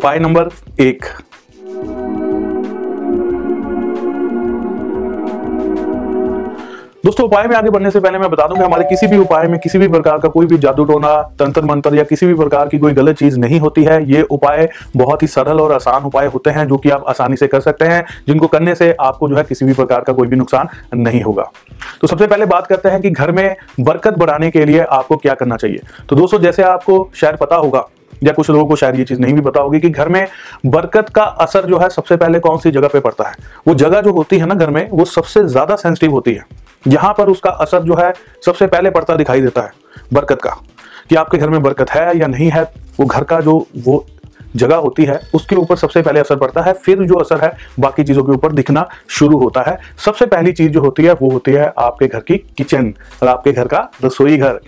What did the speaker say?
उपाय नंबर एक। दोस्तों, उपाय में आगे बढ़ने से पहले मैं बता दूँ कि हमारे किसी भी उपाय में किसी भी प्रकार का कोई भी जादू टोना, तंत्र मंत्र या किसी भी प्रकार की कोई गलत चीज़ नहीं होती है। ये उपाय बहुत ही सरल और आसान उपाय होते हैं जो कि आप आसानी से कर सकते हैं, जिनको करने से आपको जो है किसी भी प्रकार का कोई भी नुकसान नहीं होगा। तो सबसे पहले बात करते हैं कि घर में बरकत बढ़ाने के लिए आपको क्या करना चाहिए। तो दोस्तों, जैसे आपको शायद पता होगा या कुछ लोगों को शायद ये चीज़ नहीं भी पता होगी कि घर में बरकत का असर जो है सबसे पहले कौन सी जगह पे पड़ता है? वो जगह जो होती है ना घर में, वो सबसे ज़्यादा सेंसिटिव होती है। यहाँ पर उसका असर जो है सबसे पहले पड़ता दिखाई देता है, बरकत का। कि आपके घर में बरकत है या नहीं है, वो घर का जो, वो जगह होती है, उसके ऊपर सबसे पहले असर पड़ता है, फिर जो असर है, बाकी चीज़ों के ऊपर दिखना शुरू होता है। सबसे पहली चीज़ जो होती है, वो होती है आपके घर की किचन और आपके घर का रसोई घर।